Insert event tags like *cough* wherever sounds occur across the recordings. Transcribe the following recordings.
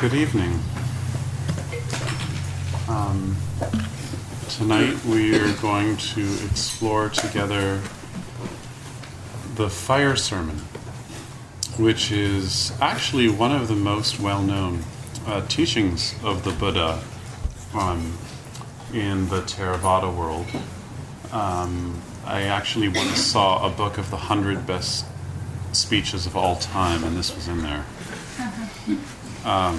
Good evening. Um, tonight we are going to explore together the fire sermon, which is actually one of the most well known uh, teachings of the Buddha um, in the Theravada world. Um, I actually once saw a book of the hundred best speeches of all time, and this was in there. Um,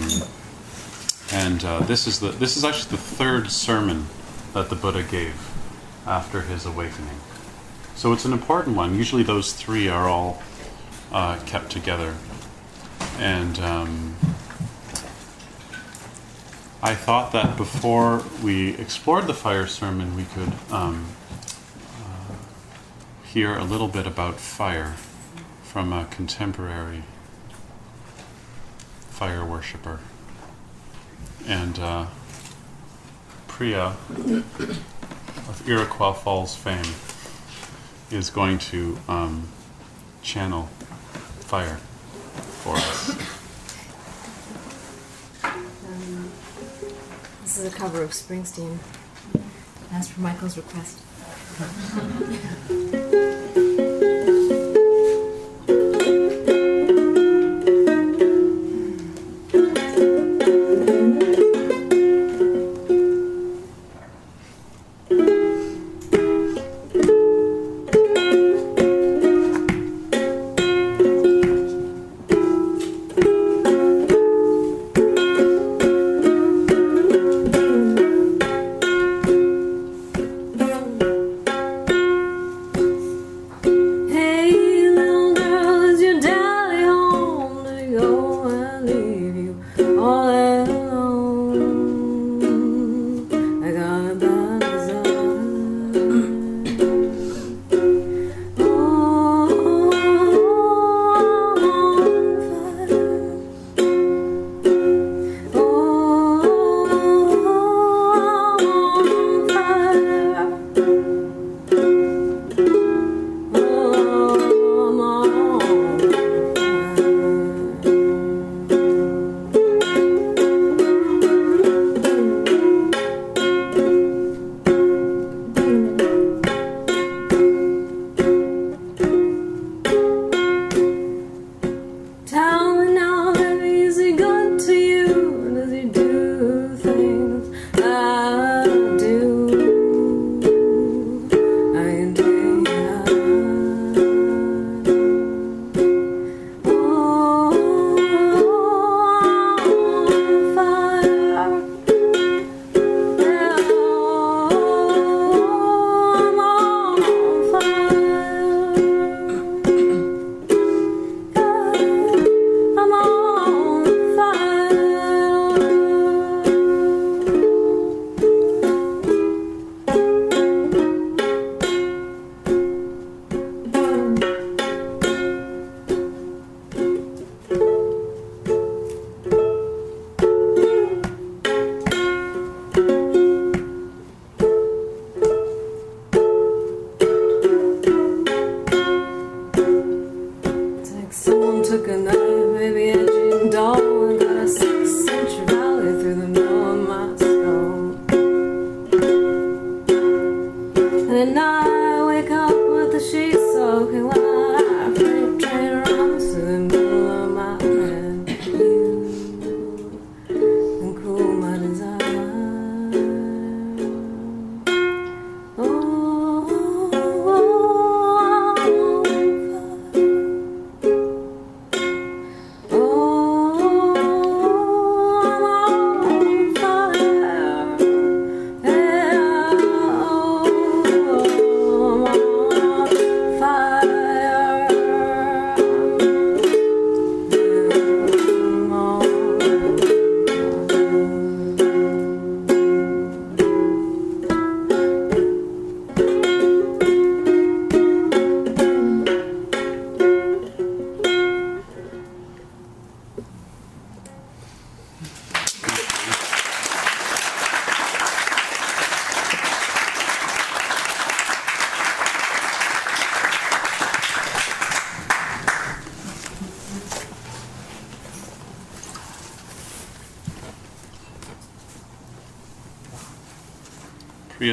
and uh, this is the this is actually the third sermon that the Buddha gave after his awakening. So it's an important one. Usually those three are all uh, kept together, and um, I thought that before we explored the fire sermon, we could um, uh, hear a little bit about fire from a contemporary fire worshiper. And uh, Priya of Iroquois Falls fame is going to um, channel fire for us. *coughs* This is a cover of Springsteen, as for Michael's request. *laughs*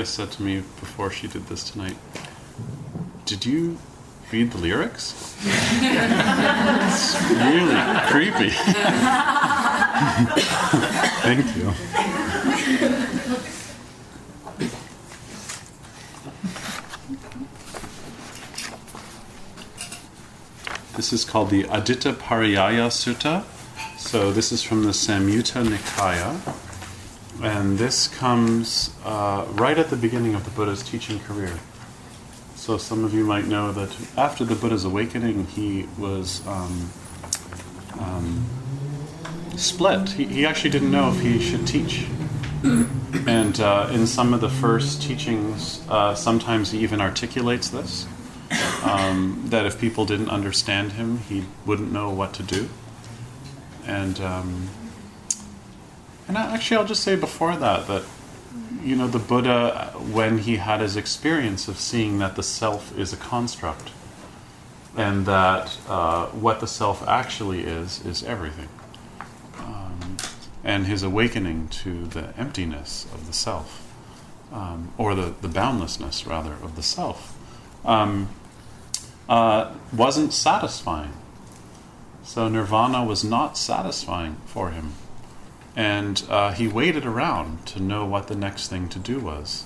Said to me before she did this tonight, Did you read the lyrics? it's really creepy. *laughs* Thank you. This is called the Adita Pariyaya Sutta. So this is from the Samyutta Nikaya. And this comes uh, right at the beginning of the Buddha's teaching career. So some of you might know that after the Buddha's awakening, he was um, um, split. He, he actually didn't know if he should teach. And uh, in some of the first teachings, uh, sometimes he even articulates this um, that if people didn't understand him, he wouldn't know what to do. And um, and actually, I'll just say before that that you know the Buddha, when he had his experience of seeing that the self is a construct, and that uh, what the self actually is is everything, um, and his awakening to the emptiness of the self, um, or the, the boundlessness rather of the self. Um, uh, wasn't satisfying. So nirvana was not satisfying for him. And uh, he waited around to know what the next thing to do was.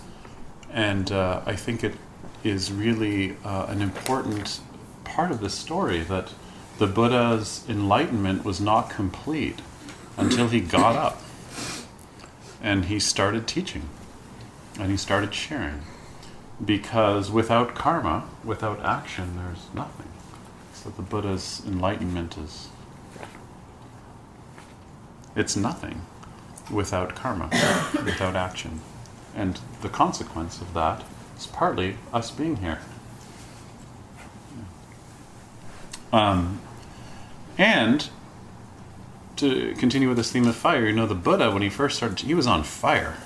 And uh, I think it is really uh, an important part of this story that the Buddha's enlightenment was not complete until he got up and he started teaching and he started sharing because without karma, without action, there's nothing. So the Buddha's enlightenment is it's nothing without karma, *coughs* without action. And the consequence of that is partly us being here. Um, and to continue with this theme of fire, you know, the Buddha, when he first started, he was on fire.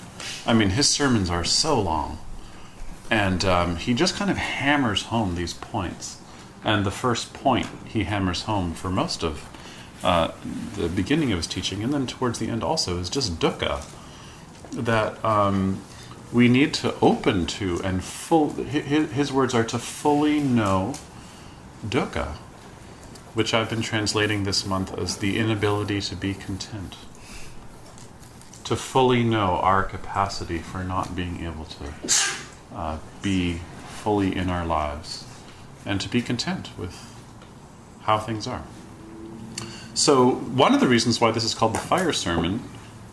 I mean, his sermons are so long and um, he just kind of hammers home these points. And the first point he hammers home for most of uh, the beginning of his teaching, and then towards the end also, is just dukkha. That um, we need to open to and full. His, words are to fully know dukkha, which I've been translating this month as the inability to be content. To fully know our capacity for not being able to uh, be fully in our lives and to be content with how things are. So, one of the reasons why this is called the fire sermon,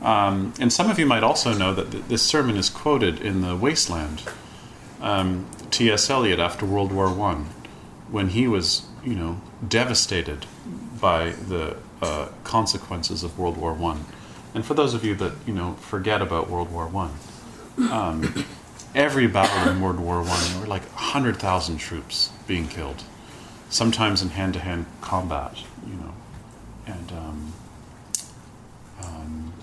um, and some of you might also know that th- this sermon is quoted in The Wasteland. Um, T.S. Eliot after World War One, when he was, you know, devastated by the uh, consequences of World War One. And for those of you that you know forget about World War One, um, every battle in World War One, there were like hundred thousand troops being killed, sometimes in hand-to-hand combat, you know, and um, um,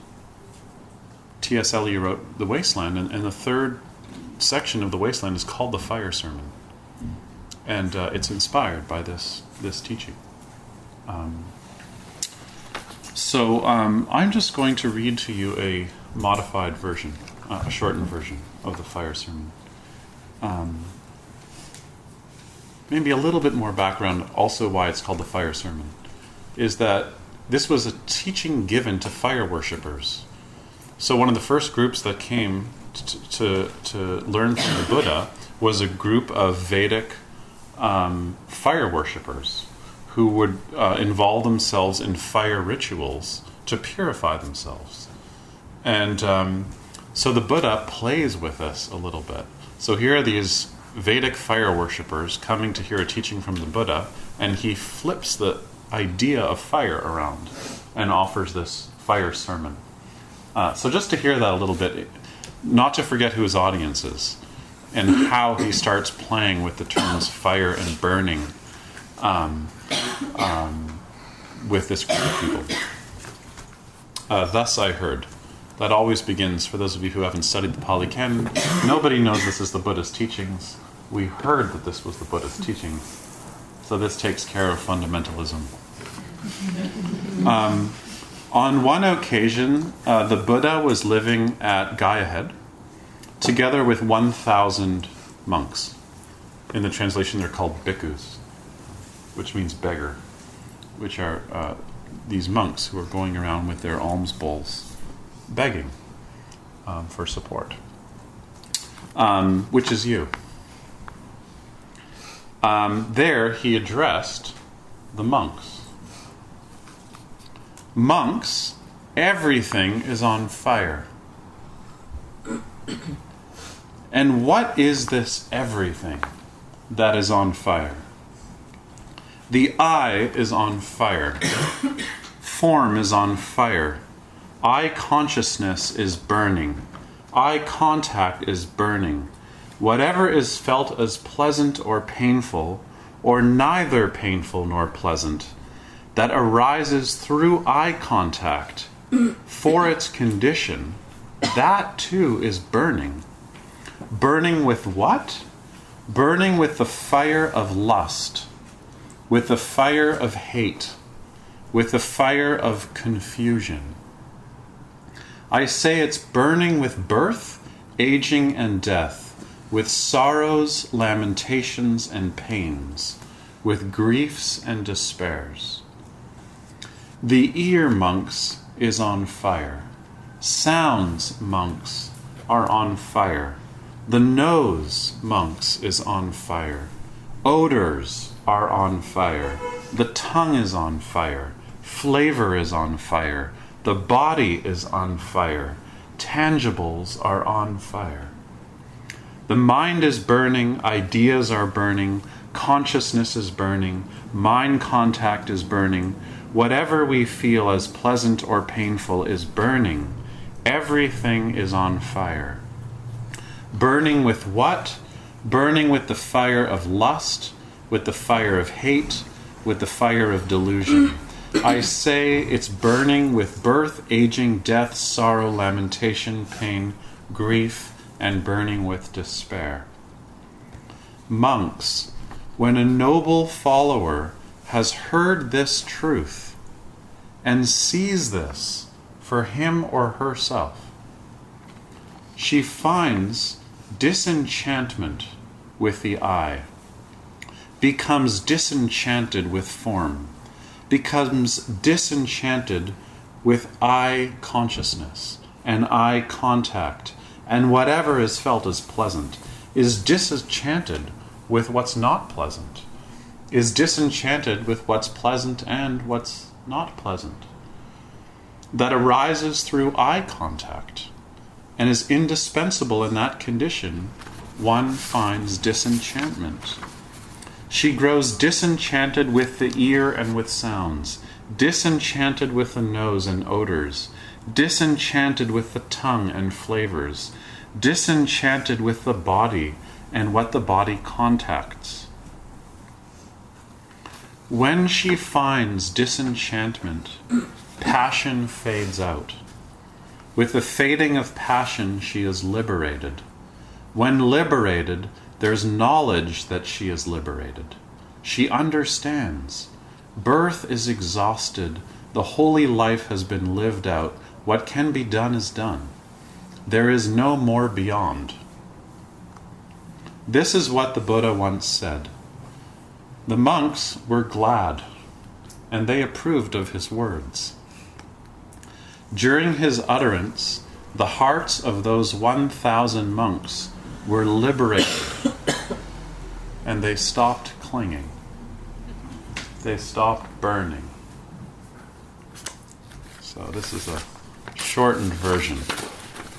T.S. Eliot wrote The Wasteland, and, and, the third section of The Wasteland is called the Fire Sermon, and uh, it's inspired by this this teaching. Um, so um, I'm just going to read to you a modified version, uh, a shortened version of the fire sermon. Um, maybe a little bit more background, also why it's called the fire sermon, is that this was a teaching given to fire worshippers. So one of the first groups that came to, to, to learn from the Buddha was a group of Vedic um, fire worshippers who would uh, involve themselves in fire rituals to purify themselves. And um, so the Buddha plays with us a little bit. So here are these Vedic fire worshippers coming to hear a teaching from the Buddha, and he flips the idea of fire around and offers this fire sermon. Uh, so just to hear that a little bit, not to forget who his audience is, and how he starts playing with the terms fire and burning um, um, with this group of people. Uh, Thus I heard that always begins, for those of you who haven't studied the Pali Canon, nobody knows this is the Buddha's teachings. We heard that this was the Buddha's teachings. So this takes care of fundamentalism. Um, on one occasion, uh, the Buddha was living at Gaya Head, together with 1,000 monks. In the translation, they're called bhikkhus, which means beggar, which are uh, these monks who are going around with their alms bowls begging um, for support, um, which is you. Um, there, he addressed the monks. Monks, everything is on fire. *clears throat* And what is this everything that is on fire? The eye is on fire. *coughs* Form is on fire. Eye consciousness is burning. Eye contact is burning. Whatever is felt as pleasant or painful, or neither painful nor pleasant, that arises through eye contact for its condition, that too is burning. Burning with what? Burning with the fire of lust, with the fire of hate, with the fire of confusion. I say it's burning with birth, aging, and death, with sorrows, lamentations, and pains, with griefs and despairs. The ear, monks, is on fire. Sounds, monks, are on fire. The nose, monks, is on fire. Odors are on fire. The tongue is on fire. Flavor is on fire. The body is on fire. Tangibles are on fire. The mind is burning, ideas are burning, consciousness is burning, mind contact is burning. Whatever we feel as pleasant or painful is burning. Everything is on fire. Burning with what? Burning with the fire of lust, with the fire of hate, with the fire of delusion. I say it's burning with birth, aging, death, sorrow, lamentation, pain, grief, and burning with despair. Monks, when a noble follower has heard this truth and sees this for him or herself, she finds disenchantment with the eye, becomes disenchanted with form, becomes disenchanted with eye consciousness and eye contact, and whatever is felt as pleasant, is disenchanted with what's not pleasant, is disenchanted with what's pleasant and what's not pleasant, that arises through eye contact and is indispensable in that condition, one finds disenchantment. She grows disenchanted with the ear and with sounds, disenchanted with the nose and odors, disenchanted with the tongue and flavors, disenchanted with the body and what the body contacts. When she finds disenchantment, passion fades out. With the fading of passion, she is liberated. When liberated, there's knowledge that she is liberated. She understands. Birth is exhausted. The holy life has been lived out. What can be done is done. There is no more beyond. This is what the Buddha once said. The monks were glad, and they approved of his words. During his utterance, the hearts of those 1,000 monks were liberated, *coughs* and they stopped clinging. They stopped burning. So, this is a shortened version.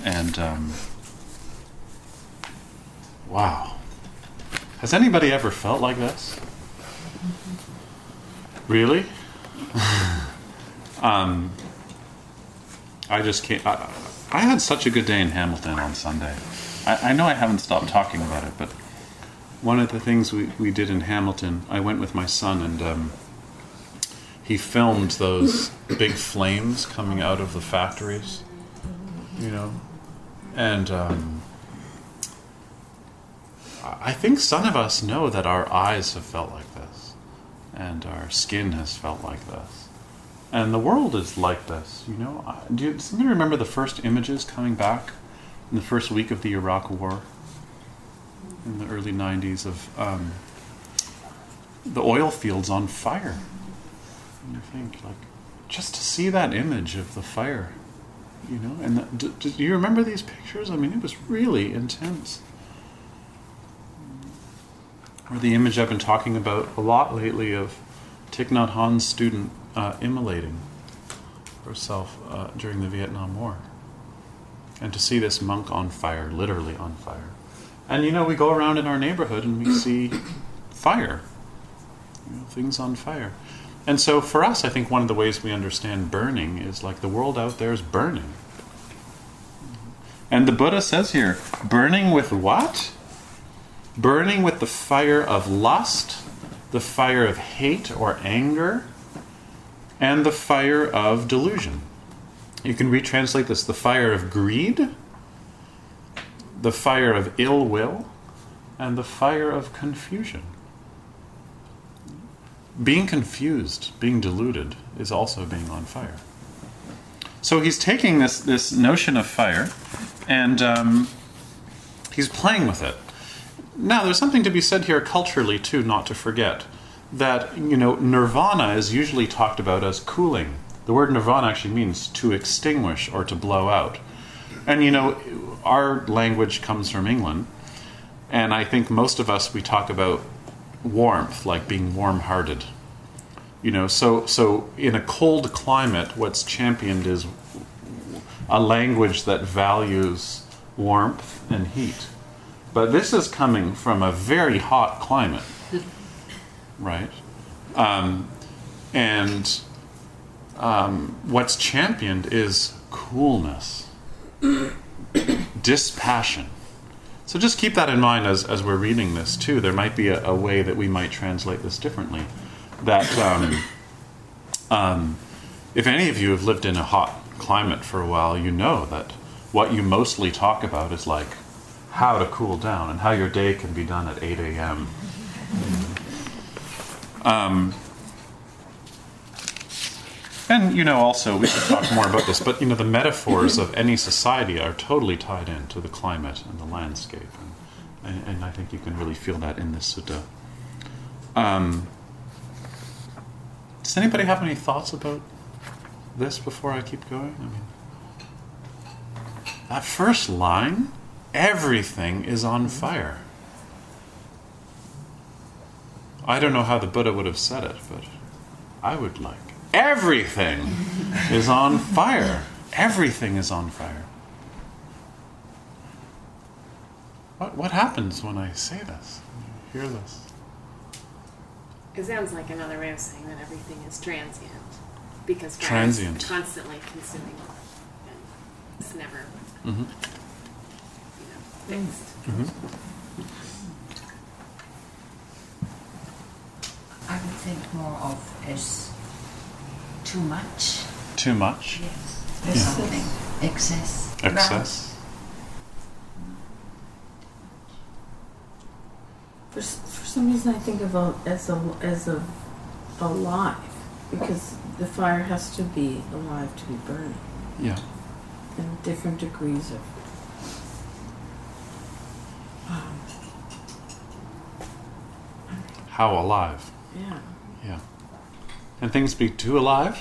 And, um, wow. Has anybody ever felt like this? Really? *laughs* um, I just can't. I, I, had such a good day in Hamilton on Sunday. I, I, know I haven't stopped talking about it, but one of the things we, we did in Hamilton, I went with my son and um, he filmed those big flames coming out of the factories, you know, and um, I think some of us know that our eyes have felt like this, and our skin has felt like this, and the world is like this. You know, do you, remember the first images coming back in the first week of the Iraq War, in the early 90s, of um, the oil fields on fire. You think, like, just to see that image of the fire, you know, and the, do, do you remember these pictures? I mean, it was really intense. Or the image I've been talking about a lot lately of Thich Nhat Hanh's student uh, immolating herself uh, during the Vietnam War. And to see this monk on fire, literally on fire. And you know, we go around in our neighborhood and we see fire, you know, things on fire. And so for us, I think one of the ways we understand burning is like the world out there is burning. And the Buddha says here burning with what? Burning with the fire of lust, the fire of hate or anger, and the fire of delusion. You can retranslate this the fire of greed, the fire of ill will, and the fire of confusion. Being confused, being deluded, is also being on fire. So he's taking this, this notion of fire and um, he's playing with it. Now, there's something to be said here culturally, too, not to forget that you know nirvana is usually talked about as cooling. The word nirvana actually means to extinguish or to blow out. And you know, our language comes from England, and I think most of us we talk about warmth, like being warm-hearted. You know, so so in a cold climate, what's championed is a language that values warmth and heat. But this is coming from a very hot climate right? Um, and um, what's championed is coolness, *coughs* dispassion. So just keep that in mind as, as we're reading this too. There might be a, a way that we might translate this differently. That um, um, if any of you have lived in a hot climate for a while, you know that what you mostly talk about is like how to cool down and how your day can be done at 8 a.m. Um, and you know, also we could talk more about this, but you know, the metaphors of any society are totally tied into the climate and the landscape, and, and, I think you can really feel that in this sutta. Um, does anybody have any thoughts about this before I keep going? I mean, that first line, everything is on fire. I don't know how the Buddha would have said it, but I would like everything is on fire. Everything is on fire. What, what happens when I say this? When you hear this? It sounds like another way of saying that everything is transient because fire Transient. is constantly consuming and it's never Mm-hmm. you know, fixed. I would think more of as too much. Too much? Yes. Yeah. Something. Excess. Excess? For, for some reason, I think of a, as a as a alive because the fire has to be alive to be burning, Yeah. and different degrees of. Um, How alive? yeah. Yeah. And things be too alive?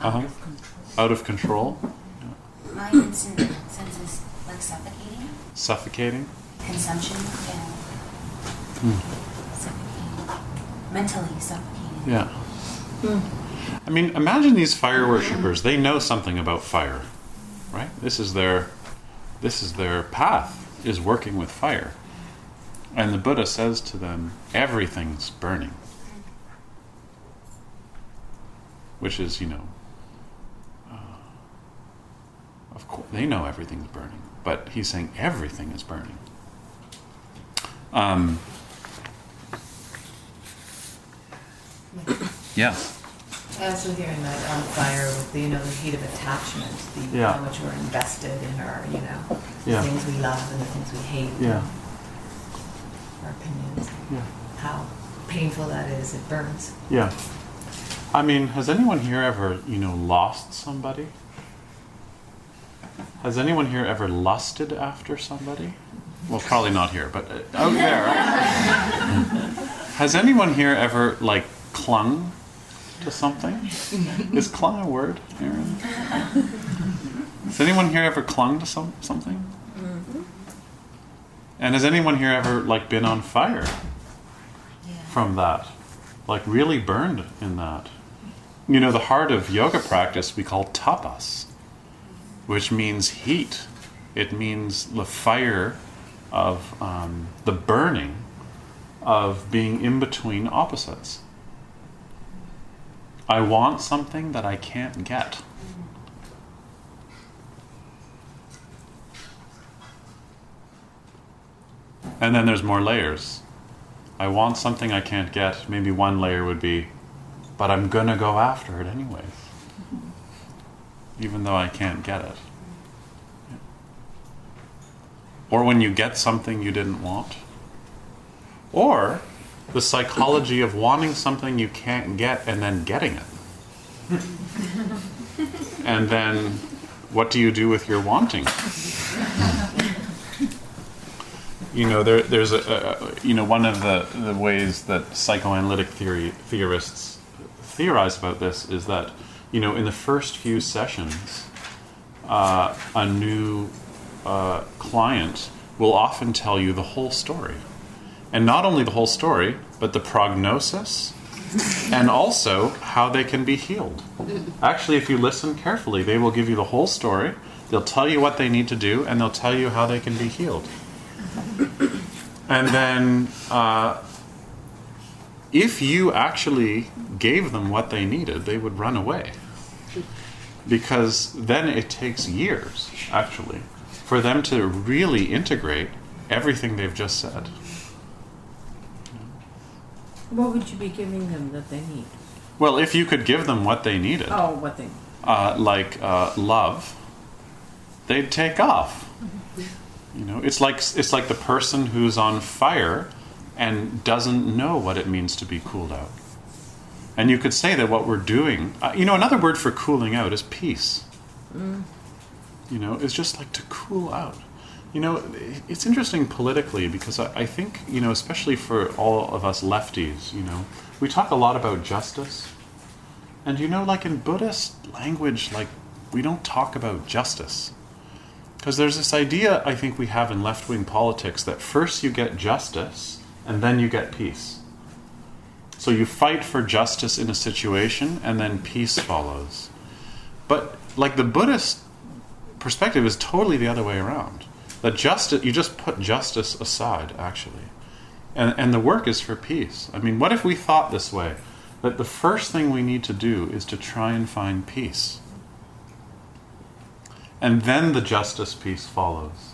Uh-huh. Out of control? My sense sense is like suffocating, Suffocating? consumption, yeah. Suffocating. Mentally suffocating. Yeah. I mean, imagine these fire worshippers. They know something about fire, right? This is their, this is their path. Is working with fire, and the Buddha says to them, "Everything's burning," which is, you know, uh, of course they know everything's burning, but he's saying everything is burning. Um, yeah. I also hear in that on fire with the, you know, the heat of attachment, the, Yeah. how much we're invested in our, you know, the Yeah. things we love and the things we hate. Yeah. Our opinions. Yeah. How painful that is, it burns. Yeah. I mean, has anyone here ever, you know, lost somebody? Has anyone here ever lusted after somebody? Well, probably not here, but uh, out there. Has anyone here ever like clung to something? Is clung a word, Aaron? Has anyone here ever clung to some something? And has anyone here ever like been on fire from that? Like really burned in that? You know, the heart of yoga practice we call tapas, which means heat. It means the fire of um, the burning of being in between opposites. I want something that I can't get. And then there's more layers. I want something I can't get. Maybe one layer would be, but I'm gonna go after it anyways, even though I can't get it. Or when you get something you didn't want. Or the psychology of wanting something you can't get and then getting it. *laughs* and then what do you do with your wanting? you know, there, there's a, a, you know, one of the, the ways that psychoanalytic theory theorists theorize about this is that, you know, in the first few sessions, uh, a new uh, client will often tell you the whole story. And not only the whole story, but the prognosis and also how they can be healed. Actually, if you listen carefully, they will give you the whole story, they'll tell you what they need to do, and they'll tell you how they can be healed. And then, uh, if you actually gave them what they needed, they would run away. Because then it takes years, actually, for them to really integrate everything they've just said. What would you be giving them that they need? Well, if you could give them what they needed, Oh, what they uh, like uh, love, they'd take off. You know, it's like it's like the person who's on fire and doesn't know what it means to be cooled out. And you could say that what we're doing, uh, you know, another word for cooling out is peace. You know, it's just like to cool out. You know, it's interesting politically because I, I think, you know, especially for all of us lefties, you know, we talk a lot about justice. And you know, like in Buddhist language, like we don't talk about justice. Because there's this idea I think we have in left wing politics that first you get justice and then you get peace. So you fight for justice in a situation and then peace follows. But like the Buddhist perspective is totally the other way around. That justice you just put justice aside actually. And and the work is for peace. I mean, what if we thought this way? That the first thing we need to do is to try and find peace. And then the justice piece follows.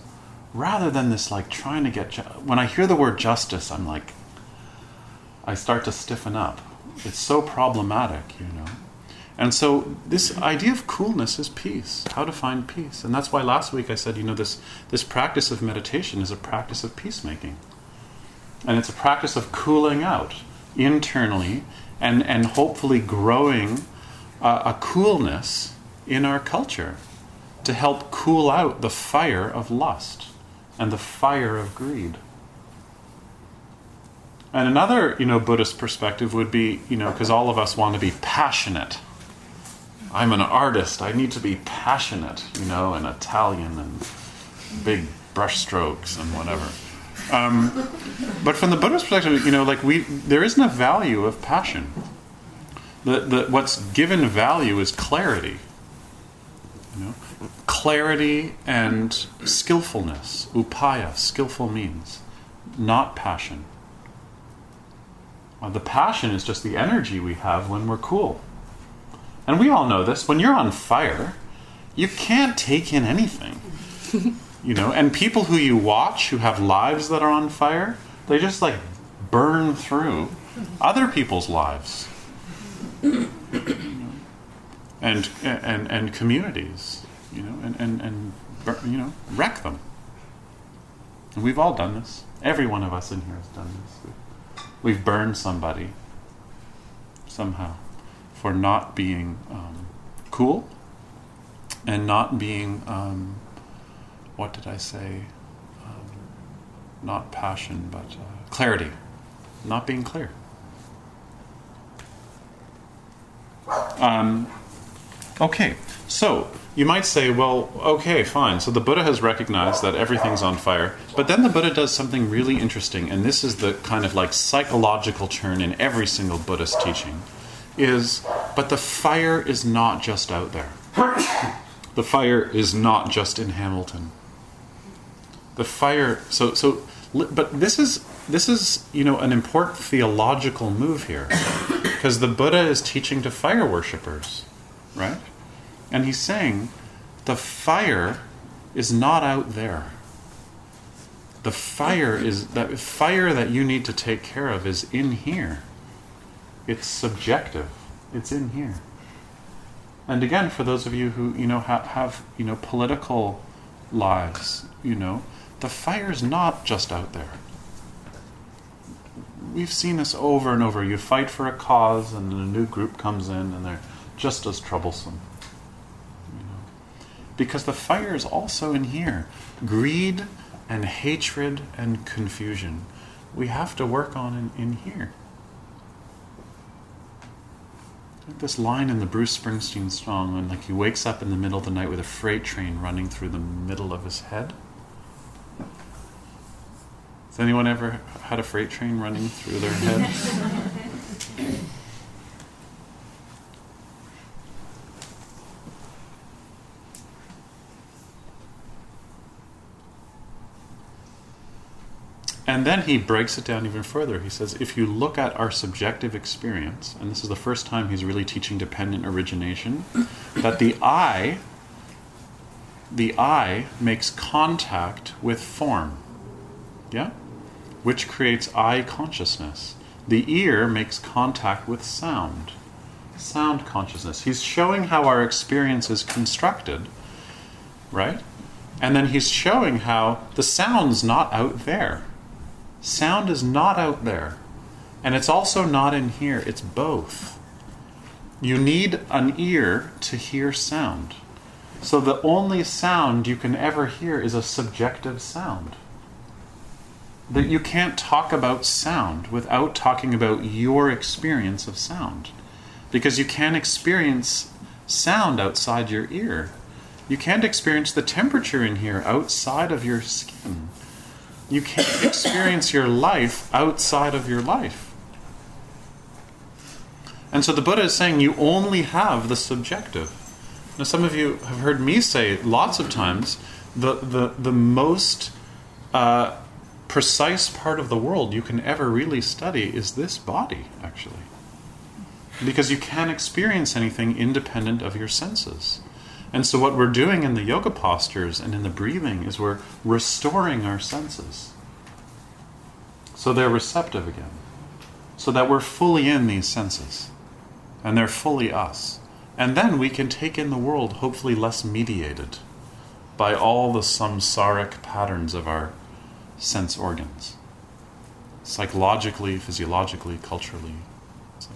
Rather than this like trying to get ju- when I hear the word justice, I'm like I start to stiffen up. It's so problematic, you know. And so this idea of coolness is peace, how to find peace. And that's why last week I said, you know, this this practice of meditation is a practice of peacemaking. And it's a practice of cooling out internally and, and hopefully growing a coolness in our culture to help cool out the fire of lust and the fire of greed. And another, you know, Buddhist perspective would be, you know, because all of us want to be passionate. I'm an artist. I need to be passionate, you know, and Italian and big brushstrokes and whatever. Um, but from the Buddhist perspective, you know, like we, there isn't a value of passion. The, the, what's given value is clarity. You know, clarity and skillfulness, upaya, skillful means, not passion. Uh, the passion is just the energy we have when we're cool. And we all know this. When you're on fire, you can't take in anything. *laughs* you know, and people who you watch who have lives that are on fire, they just like burn through other people's lives. *coughs* and and and communities, you know, and and and you know, wreck them. And we've all done this. Every one of us in here has done this. We've burned somebody somehow for not being um, cool and not being um, what did I say? Um, not passion, but uh, clarity. Not being clear. Um, okay, so you might say, well, okay, fine. So the Buddha has recognized that everything's on fire, but then the Buddha does something really interesting, and this is the kind of like psychological turn in every single Buddhist teaching. Is but the fire is not just out there. *coughs* The fire is not just in Hamilton. The fire. So so, but this is this is you know an important theological move here, because the Buddha is teaching to fire worshippers, right? And he's saying the fire is not out there. The fire is that fire that you need to take care of is in here. It's subjective. It's in here. And again, for those of you who you know ha- have you know political lives, you know, the fire's not just out there. We've seen this over and over. You fight for a cause, and then a new group comes in, and they're just as troublesome. Because the fire is also in here. Greed and hatred and confusion. We have to work on in, in here. This line in the Bruce Springsteen song when like he wakes up in the middle of the night with a freight train running through the middle of his head. Has anyone ever had a freight train running through their head? *laughs* And then he breaks it down even further. He says, if you look at our subjective experience, and this is the first time he's really teaching dependent origination, *clears throat* that the eye, the eye makes contact with form. Yeah? Which creates eye consciousness. The ear makes contact with sound. Sound consciousness. He's showing how our experience is constructed, right? And then he's showing how the sound's not out there. Sound is not out there. And it's also not in here, it's both. You need an ear to hear sound. So the only sound you can ever hear is a subjective sound. That you can't talk about sound without talking about your experience of sound. Because you can't experience sound outside your ear. You can't experience the temperature in here outside of your skin. You can't experience your life outside of your life. And so the Buddha is saying you only have the subjective. Now, some of you have heard me say lots of times the, the, the most uh, precise part of the world you can ever really study is this body, actually. Because you can't experience anything independent of your senses. And so, what we're doing in the yoga postures and in the breathing is we're restoring our senses. So they're receptive again. So that we're fully in these senses. And they're fully us. And then we can take in the world, hopefully less mediated by all the samsaric patterns of our sense organs psychologically, physiologically, culturally. So.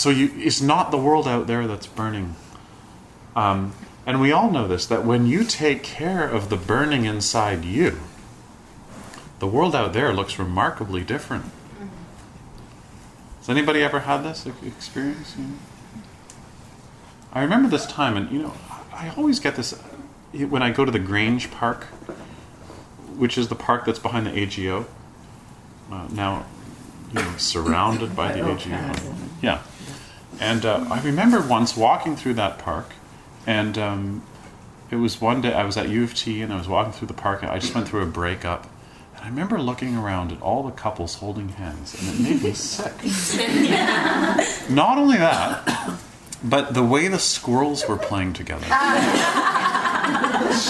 So you, it's not the world out there that's burning. Um, and we all know this that when you take care of the burning inside you, the world out there looks remarkably different. Has anybody ever had this experience? You know? I remember this time, and you know, I always get this when I go to the Grange Park, which is the park that's behind the AGO. Uh, now, you know, surrounded by the *laughs* AGO. Yeah. And uh, I remember once walking through that park, and um, it was one day I was at U of T and I was walking through the park, and I just went through a breakup. And I remember looking around at all the couples holding hands, and it made me sick. *laughs* Not only that, but the way the squirrels were playing together *laughs*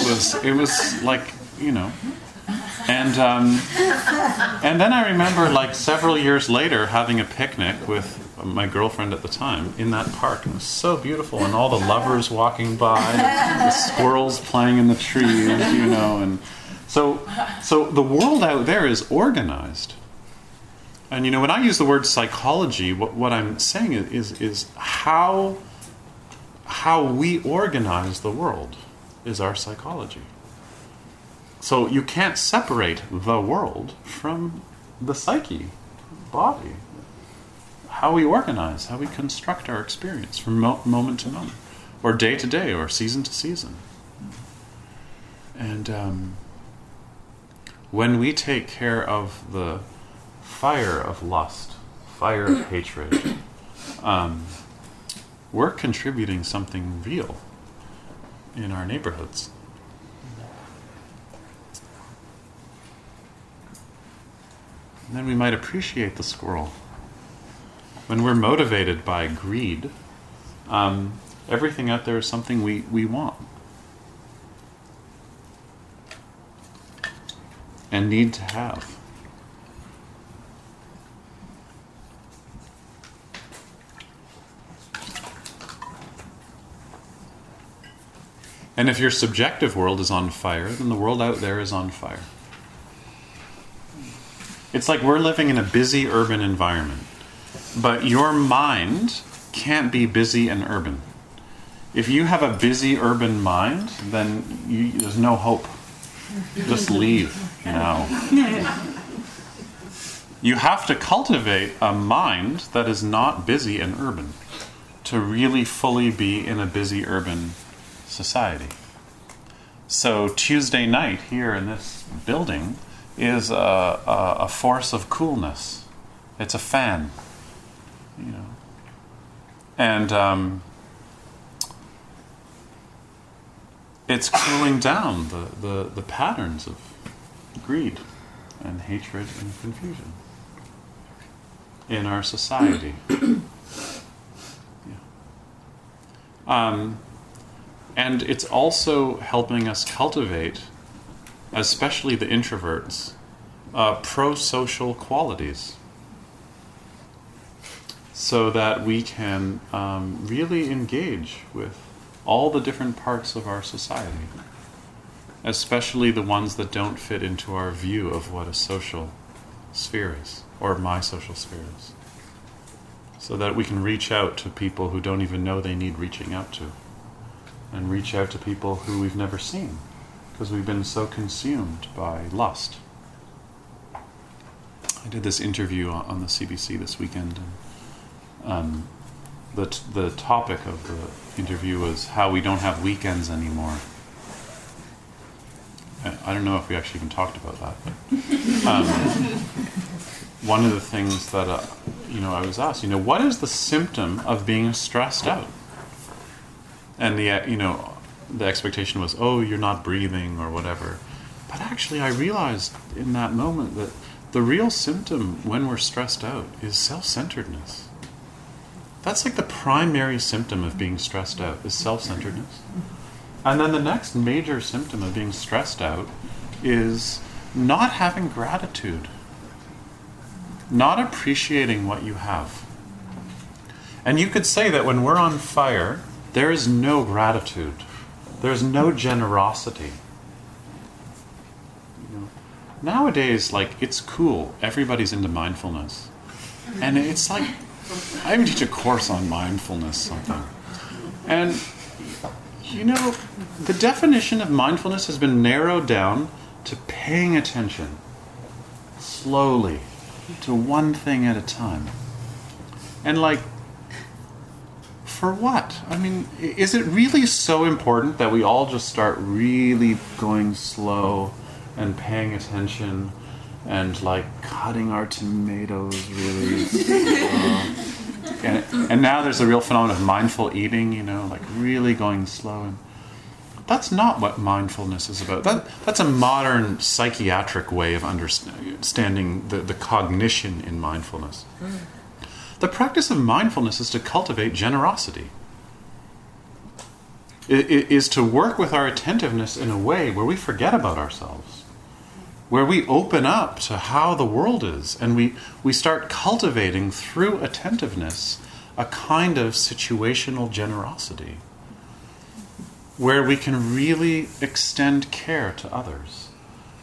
was it was like you know and um, and then I remember like several years later having a picnic with my girlfriend at the time in that park. It was so beautiful, and all the lovers walking by, the squirrels playing in the trees, you know, and so so the world out there is organized. And you know, when I use the word psychology, what, what I'm saying is is how how we organize the world. is our psychology. So you can't separate the world from the psyche, body, how we organize, how we construct our experience from mo- moment to moment, or day to day, or season to season. And um, when we take care of the fire of lust, fire of hatred, *coughs* um, we're contributing something real in our neighborhoods. And then we might appreciate the squirrel. When we're motivated by greed, um, everything out there is something we, we want and need to have. And if your subjective world is on fire, then the world out there is on fire. It's like we're living in a busy urban environment, but your mind can't be busy and urban. If you have a busy urban mind, then you, there's no hope. Just leave now. You have to cultivate a mind that is not busy and urban to really fully be in a busy urban society. So Tuesday night here in this building is a, a, a force of coolness. It's a fan, you know, and um, it's cooling down the, the, the patterns of greed and hatred and confusion in our society. *clears throat* yeah. um, and it's also helping us cultivate, especially the introverts, uh, pro social qualities so that we can um, really engage with all the different parts of our society, especially the ones that don't fit into our view of what a social sphere is, or my social sphere is, so that we can reach out to people who don't even know they need reaching out to and reach out to people who we've never seen because we've been so consumed by lust. I did this interview on the CBC this weekend, and um, the, t- the topic of the interview was how we don't have weekends anymore. I, don't know if we actually even talked about that, but um, one of the things that uh, you know I was asked, you know, what is the symptom of being stressed out? and the uh, you know the expectation was oh you're not breathing or whatever but actually i realized in that moment that the real symptom when we're stressed out is self-centeredness that's like the primary symptom of being stressed out is self-centeredness and then the next major symptom of being stressed out is not having gratitude not appreciating what you have and you could say that when we're on fire there is no gratitude. There's no generosity. Nowadays, like it's cool. Everybody's into mindfulness, and it's like I even teach a course on mindfulness something, and you know, the definition of mindfulness has been narrowed down to paying attention slowly to one thing at a time, and like for what? I mean, is it really so important that we all just start really going slow and paying attention and like cutting our tomatoes really slow? *laughs* Uh, and, and now there's a real phenomenon of mindful eating, you know, like really going slow. And that's not what mindfulness is about. That, that's a modern psychiatric way of understanding the, the cognition in mindfulness. The practice of mindfulness is to cultivate generosity. It is to work with our attentiveness in a way where we forget about ourselves, where we open up to how the world is, and we, we start cultivating through attentiveness a kind of situational generosity, where we can really extend care to others,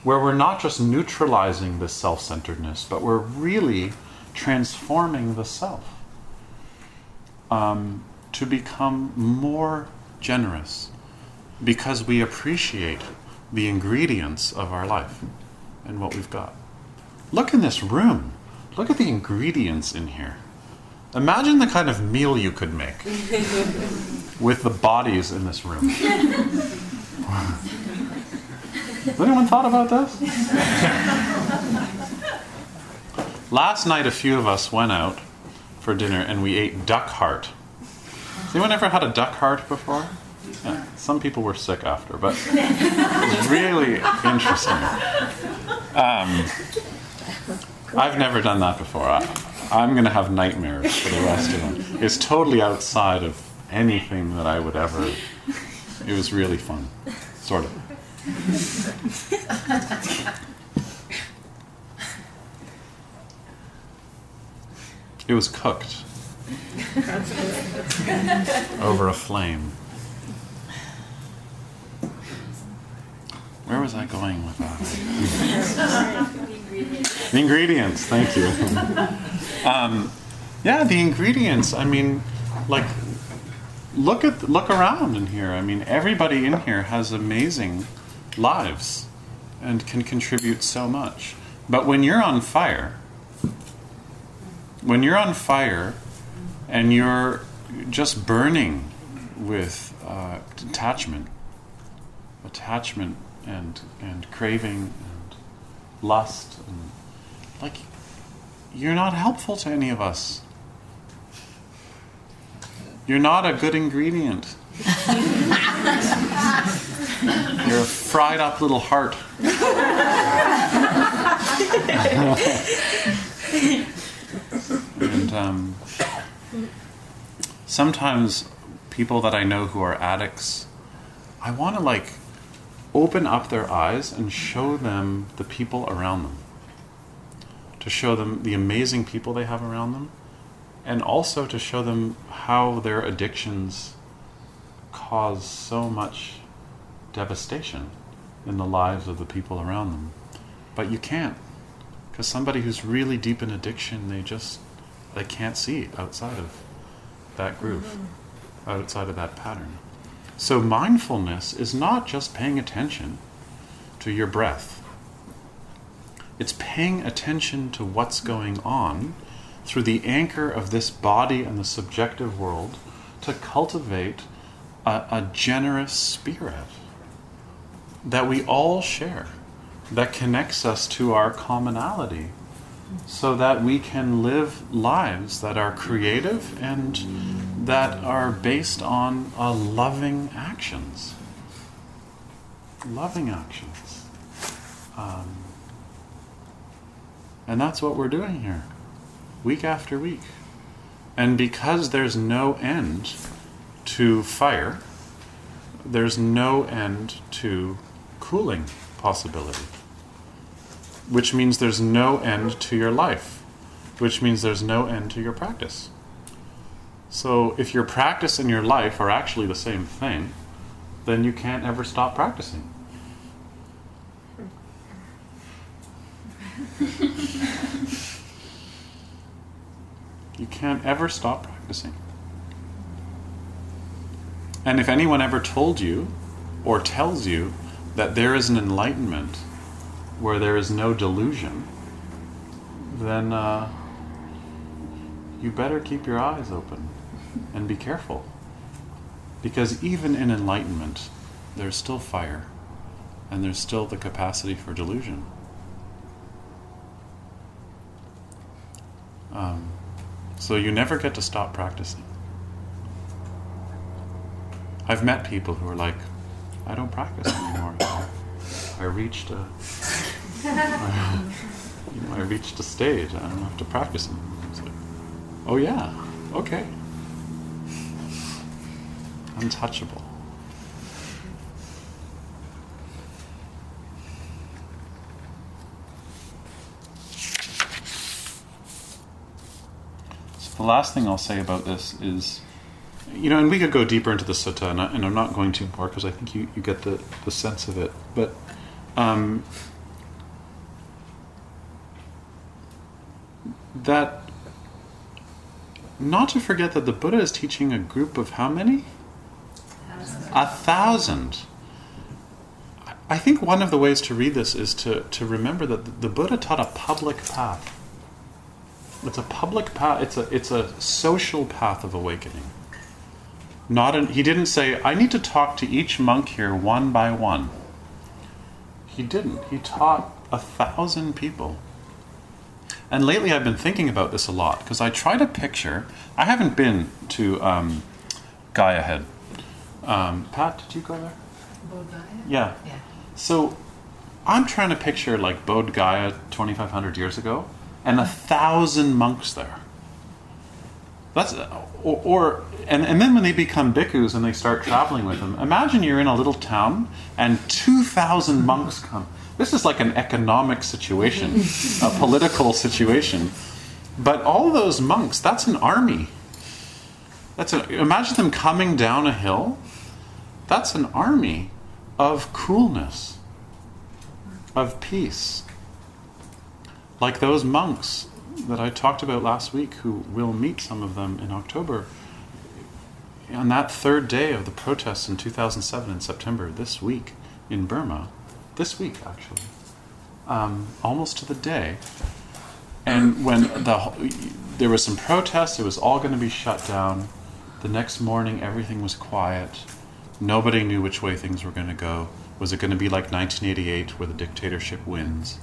where we're not just neutralizing this self centeredness, but we're really transforming the self um, to become more generous, because we appreciate the ingredients of our life and what we've got. Look in this room. Look at the ingredients in here. Imagine the kind of meal you could make *laughs* with the bodies in this room. Has anyone thought about this? *laughs* Last night, a few of us went out for dinner and we ate duck heart. Has anyone ever had a duck heart before? Yeah, some people were sick after, but it was really interesting. Um, I've never done that before. I, I'm going to have nightmares for the rest of them. It's totally outside of anything that I would ever. It was really fun, sort of. It was cooked over a flame. Was I going with that? the ingredients, thank you. Um, yeah, the ingredients. I mean, like, look at look around in here. I mean, everybody in here has amazing lives and can contribute so much. But when you're on fire, when you're on fire and you're just burning with uh, attachment, attachment and and craving and lust and like you're not helpful to any of us. You're not a good ingredient. *laughs* You're a fried up little heart. and um, sometimes people that I know who are addicts, I want to like open up their eyes and show them the people around them. To show them the amazing people they have around them, and also to show them how their addictions cause so much devastation in the lives of the people around them. But you can't, because somebody who's really deep in addiction, they just they can't see outside of that groove, mm-hmm. outside of that pattern. So mindfulness is not just paying attention to your breath. It's paying attention to what's going on through the anchor of this body and the subjective world to cultivate a, a generous spirit that we all share, that connects us to our commonality, so that we can live lives that are creative and that are based on uh, loving actions. Loving actions. Um, and that's what we're doing here, week after week. And because there's no end to fire, there's no end to cooling possibility, which means there's no end to your life, which means there's no end to your practice. So if your practice and your life are actually the same thing, then you can't ever stop practicing. *laughs* You can't ever stop practicing. And if anyone ever told you or tells you that there is an enlightenment where there is no delusion, then uh, you better keep your eyes open and be careful. Because even in enlightenment, there's still fire and there's still the capacity for delusion. Um, so you never get to stop practicing. I've met people who are like, I don't practice anymore. I reached a, I, you know, I reached a stage. I don't have to practice anymore. Like, oh yeah, okay. Untouchable. So the last thing I'll say about this is, you know, and we could go deeper into the sutta, and, I, I'm not going to more because I think you, you get the, the sense of it. But um, that not to forget that the Buddha is teaching a group of how many? A thousand. I think one of the ways to read this is to, to remember that the Buddha taught a public path. It's a public path. It's a it's a social path of awakening. Not an, he didn't say I need to talk to each monk here one by one. He didn't. He taught a thousand people. And lately, I've been thinking about this a lot because I try to picture. I haven't been to um, Gaya Head. Um, Pat, did you go there? Bodh Gaya? Yeah. Yeah. So I'm trying to picture like Bodh Gaya 2,500 years ago and a thousand monks there. That's or, or and, and then when they become bhikkhus and they start traveling with them, imagine you're in a little town and 2,000 monks come. This is like an economic situation, *laughs* a political situation. But all those monks, that's an army. That's a, imagine them coming down a hill. That's an army of coolness, of peace. Like those monks that I talked about last week, who will meet some of them in October. On that third day of the protests in 2007 in September, this week in Burma, this week actually, um, almost to the day, and when the there was some protests, it was all going to be shut down. The next morning, everything was quiet. Nobody knew which way things were going to go. Was it going to be like 1988, where the dictatorship wins?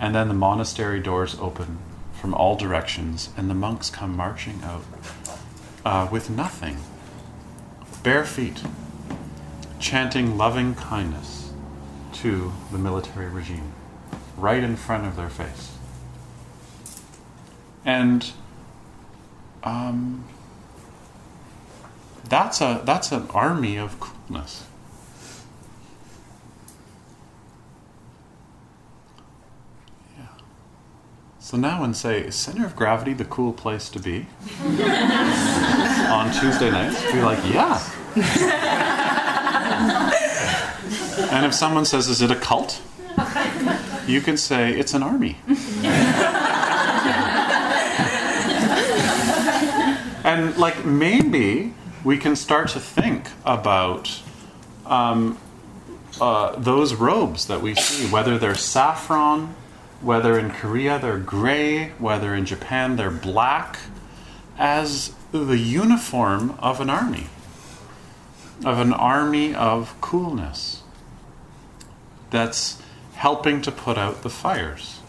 And then the monastery doors open from all directions, and the monks come marching out uh, with nothing, bare feet, chanting loving kindness to the military regime, right in front of their face. And um, that's a that's an army of coolness. Yeah. So now, when say is center of gravity the cool place to be *laughs* on Tuesday nights, be like, yeah. and if someone says, "Is it a cult?" you can say it's an army. *laughs* and like maybe we can start to think about um, uh, those robes that we see, whether they're saffron, whether in Korea they're gray, whether in Japan they're black, as the uniform of an army, of an army of coolness that's helping to put out the fires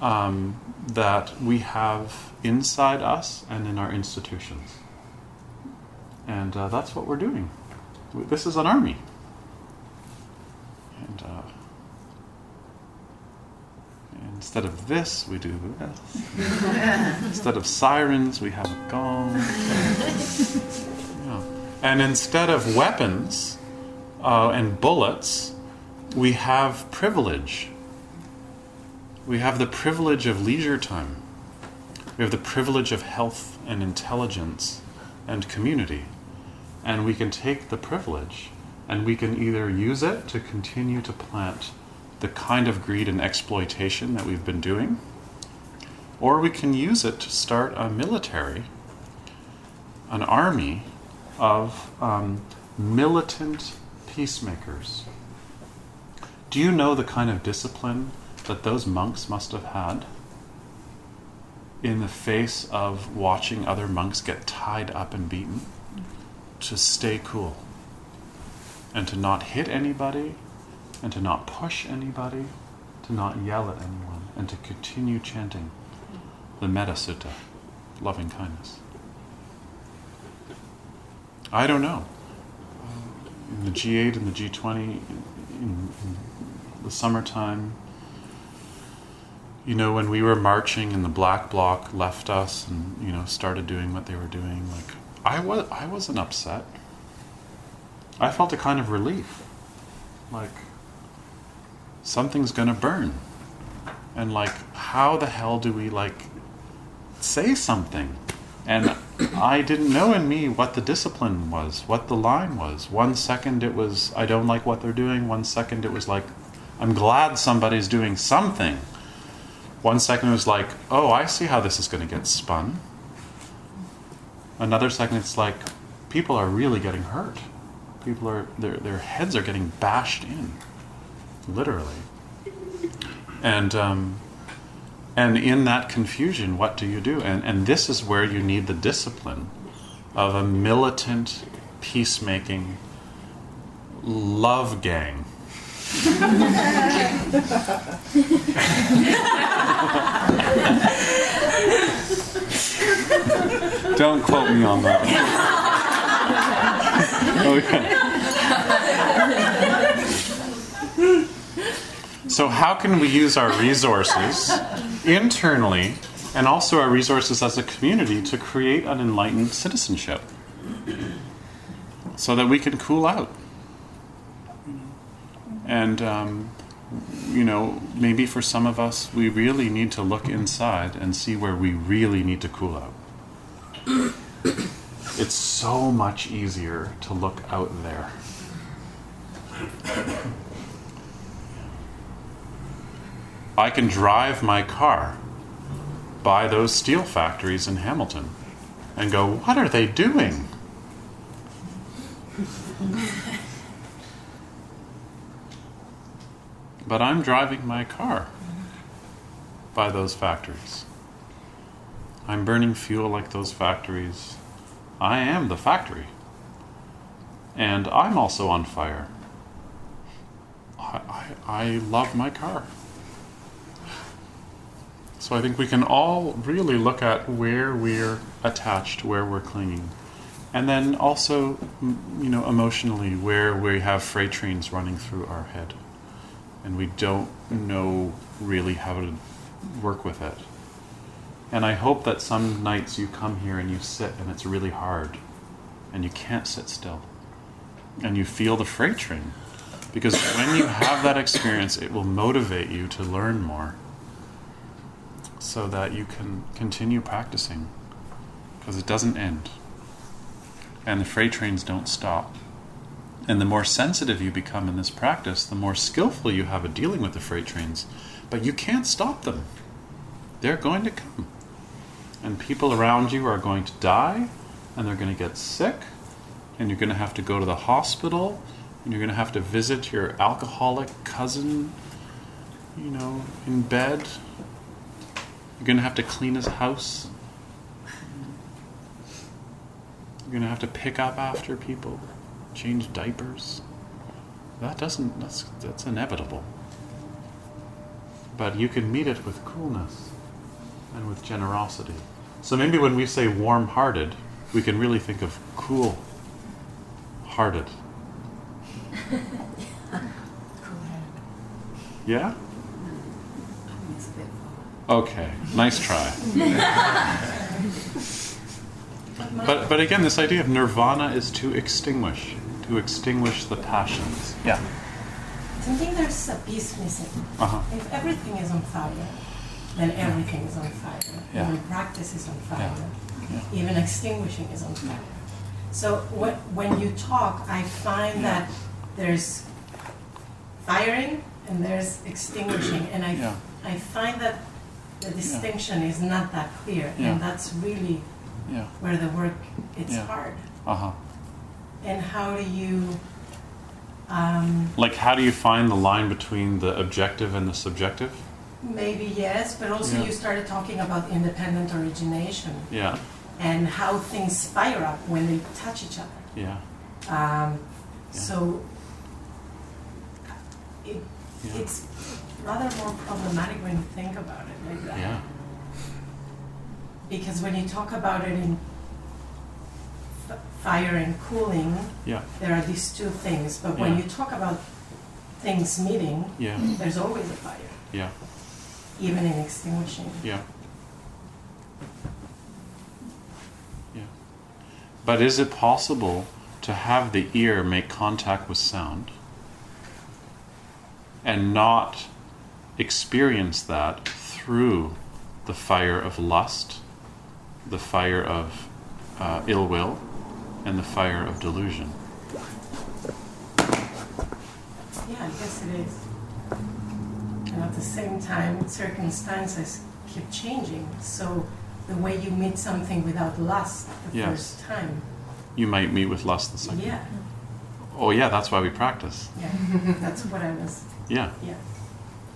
um, that we have inside us and in our institutions. And uh, that's what we're doing. This is an army. And uh, instead of this, we do this. *laughs* instead of sirens, we have a gong. Yeah. And instead of weapons uh, and bullets, we have privilege. We have the privilege of leisure time. We have the privilege of health and intelligence and community. And we can take the privilege and we can either use it to continue to plant the kind of greed and exploitation that we've been doing, or we can use it to start a military, an army of um, militant peacemakers. Do you know the kind of discipline that those monks must have had in the face of watching other monks get tied up and beaten to stay cool and to not hit anybody and to not push anybody, to not yell at anyone, and to continue chanting the Metta Sutta, loving kindness? I don't know. In the G8 and the G20, in, in the summertime, you know, when we were marching and the black bloc left us and, you know, started doing what they were doing, like, I, was, I wasn't upset. I felt a kind of relief. Like, something's gonna burn. And, like, how the hell do we, like, say something? And I didn't know in me what the discipline was, what the line was. One second it was, I don't like what they're doing. One second it was like, I'm glad somebody's doing something. One second it was like, oh, I see how this is going to get spun. Another second it's like, people are really getting hurt. People are their their heads are getting bashed in, literally. And um, and in that confusion, what do you do? And and this is where you need the discipline of a militant, peacemaking love gang. *laughs* *laughs* Don't quote me on that. *laughs* okay. So, how can we use our resources internally and also our resources as a community to create an enlightened citizenship so that we can cool out? And, um, you know, maybe for some of us, we really need to look inside and see where we really need to cool out. It's so much easier to look out there. I can drive my car by those steel factories in Hamilton and go, what are they doing? but I'm driving my car by those factories. I'm burning fuel like those factories. I am the factory. And I'm also on fire. I, I, I love my car. So I think we can all really look at where we're attached, where we're clinging. And then also, you know, emotionally, where we have freight trains running through our head. And we don't know really how to work with it. And I hope that some nights you come here and you sit and it's really hard and you can't sit still. And you feel the freight train. Because when you have that experience, it will motivate you to learn more so that you can continue practicing. Because it doesn't end. And the freight trains don't stop. And the more sensitive you become in this practice, the more skillful you have at dealing with the freight trains. But you can't stop them. They're going to come. And people around you are going to die, and they're going to get sick, and you're going to have to go to the hospital, and you're going to have to visit your alcoholic cousin, you know, in bed. You're going to have to clean his house. You're going to have to pick up after people, change diapers. That doesn't, that's, that's inevitable. But you can meet it with coolness and with generosity. So maybe when we say warm hearted, we can really think of cool hearted. *laughs* Yeah? Okay, nice try. *laughs* but but again, this idea of nirvana is to extinguish, to extinguish the passions. Yeah. I think there's a piece missing. Uh-huh. If everything is on fire, then everything is on fire. Yeah. Even practice is on fire. Yeah. Even extinguishing is on fire. So when, when you talk, I find that there's firing and there's extinguishing, and I, Yeah. I find that the distinction is not that clear, Yeah. and that's really Yeah. where the work it's Yeah. hard. Uh huh. And how do you um, Like, how do you find the line between the objective and the subjective? Maybe yes, but also Yeah. you started talking about independent origination Yeah. and how things fire up when they touch each other. Yeah. Um, Yeah. So it, Yeah. it's rather more problematic when you think about it like that. Yeah. Because when you talk about it in f- fire and cooling, Yeah. there are these two things. But when you talk about things meeting, Yeah. there's always a fire, Yeah. Even in extinguishing. Yeah. Yeah. But is it possible to have the ear make contact with sound and not experience that through the fire of lust, the fire of uh, ill will, and the fire of delusion? Yeah, I guess it is. And at the same time, circumstances keep changing. So the way you meet something without lust the Yes. first time, You might meet with lust the second. yeah, Oh, yeah, that's why we practice. Yeah, *laughs* that's what I was. Yeah. Yeah.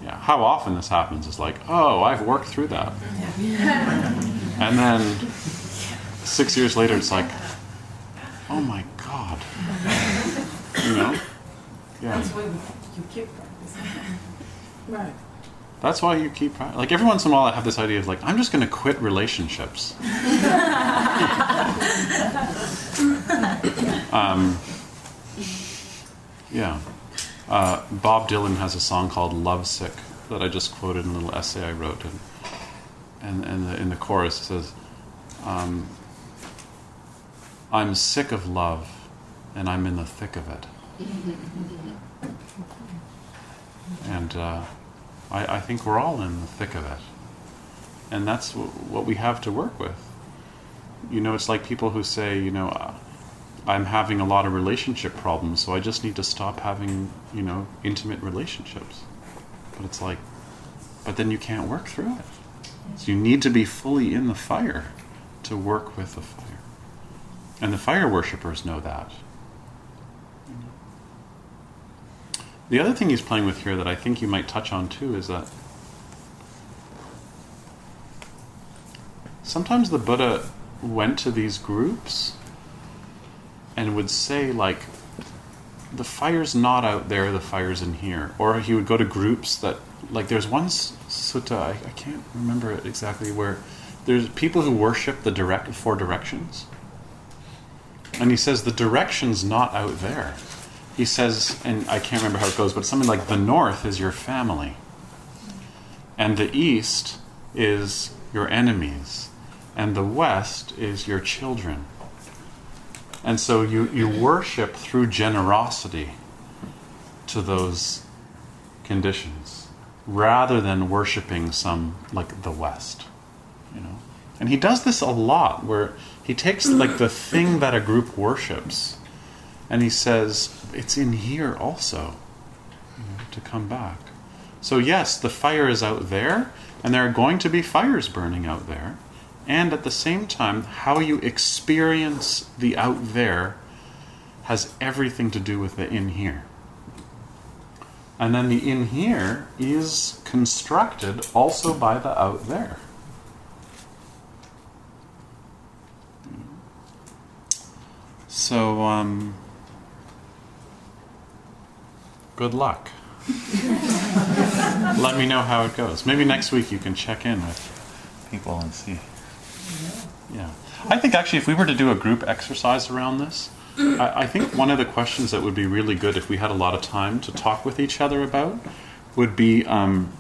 Yeah. How often this happens is like, oh, I've worked through that. Yeah. And then six years later, it's like, oh my God. *laughs* You know? Yeah. That's why you keep practicing. Right. That's why you keep. Like every once in a while, I have this idea of like, I'm just going to quit relationships. *laughs* um, yeah. Uh, Bob Dylan has a song called Lovesick that I just quoted in a little essay I wrote. And, and, and the, in the chorus it says, um, I'm sick of love and I'm in the thick of it. *laughs* And uh, I, I think we're all in the thick of it. And that's w- what we have to work with. You know, it's like people who say, you know, uh, I'm having a lot of relationship problems, so I just need to stop having, you know, intimate relationships. But it's like, but then you can't work through it. So you need to be fully in the fire to work with the fire. And the fire worshippers know that. The other thing he's playing with here that I think you might touch on too is that sometimes the Buddha went to these groups and would say, like, the fire's not out there, the fire's in here. Or he would go to groups that, like, there's one sutta, I, I can't remember it exactly, where there's people who worship the direct four directions. And he says the direction's not out there. He says, and I can't remember how it goes, but something like the north is your family, and the east is your enemies, and the west is your children. And so you, you worship through generosity to those conditions rather than worshiping some like the West. You know? And he does this a lot where he takes like the thing that a group worships and he says, It's in here also you know, to come back. So, yes, the fire is out there, and there are going to be fires burning out there. And at the same time, how you experience the out there has everything to do with the in here. And then the in here is constructed also by the out there. So, um, good luck. *laughs* Let me know how it goes. Maybe next week you can check in with people and see. Yeah. I think actually, if we were to do a group exercise around this, I, I think one of the questions that would be really good if we had a lot of time to talk with each other about would be, um,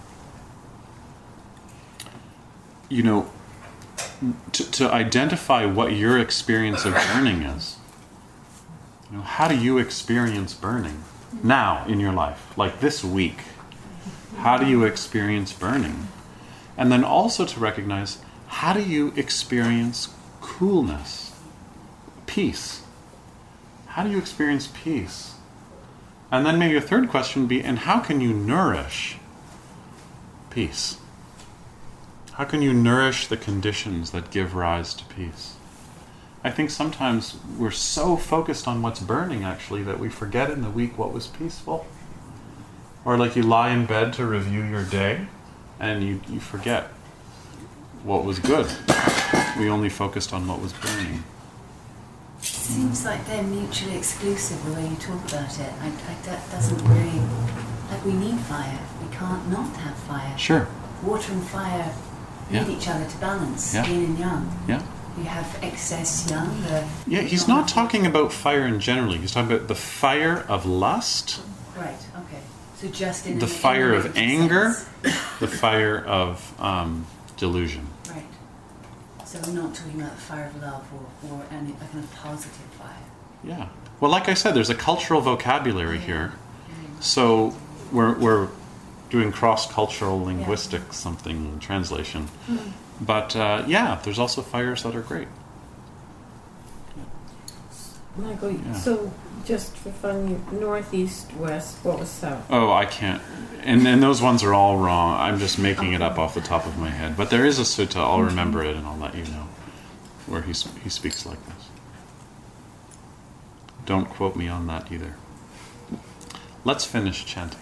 you know, to, to identify what your experience of burning is. You know, how do you experience burning now in your life, like this week? How do you experience burning? And then also to recognize how do you experience coolness, peace? How do you experience peace? And then maybe a third question be and how can you nourish peace? How can you nourish the conditions that give rise to peace? I think sometimes we're so focused on what's burning actually that we forget in the week what was peaceful. Or like you lie in bed to review your day and you, you forget what was good. We only focused on what was burning. It Seems like they're mutually exclusive the way you talk about it. I, I, that doesn't really. Like, we need fire. We can't not have fire. Sure. Water and fire need Yeah. each other to balance Yeah. yin and yang. Yeah. You have excess. Yeah, he's not talking about fire in generally. He's talking about the fire of lust, Right, okay. So just in the fire of anger, the fire of um, delusion. Right. So we're not talking about the fire of love or, or any a kind of positive fire. Yeah. Well, like I said, there's a cultural vocabulary here. So we're, we're doing cross cultural linguistics something translation. But uh, yeah, there's also fires that are great. Michael, Yeah. so just for fun, northeast, west, what was south? Oh, I can't. And, and those ones are all wrong. I'm just making it up off the top of my head. But there is a sutta, I'll remember it and I'll let you know, where he, he speaks like this. Don't quote me on that either. let's finish chanting.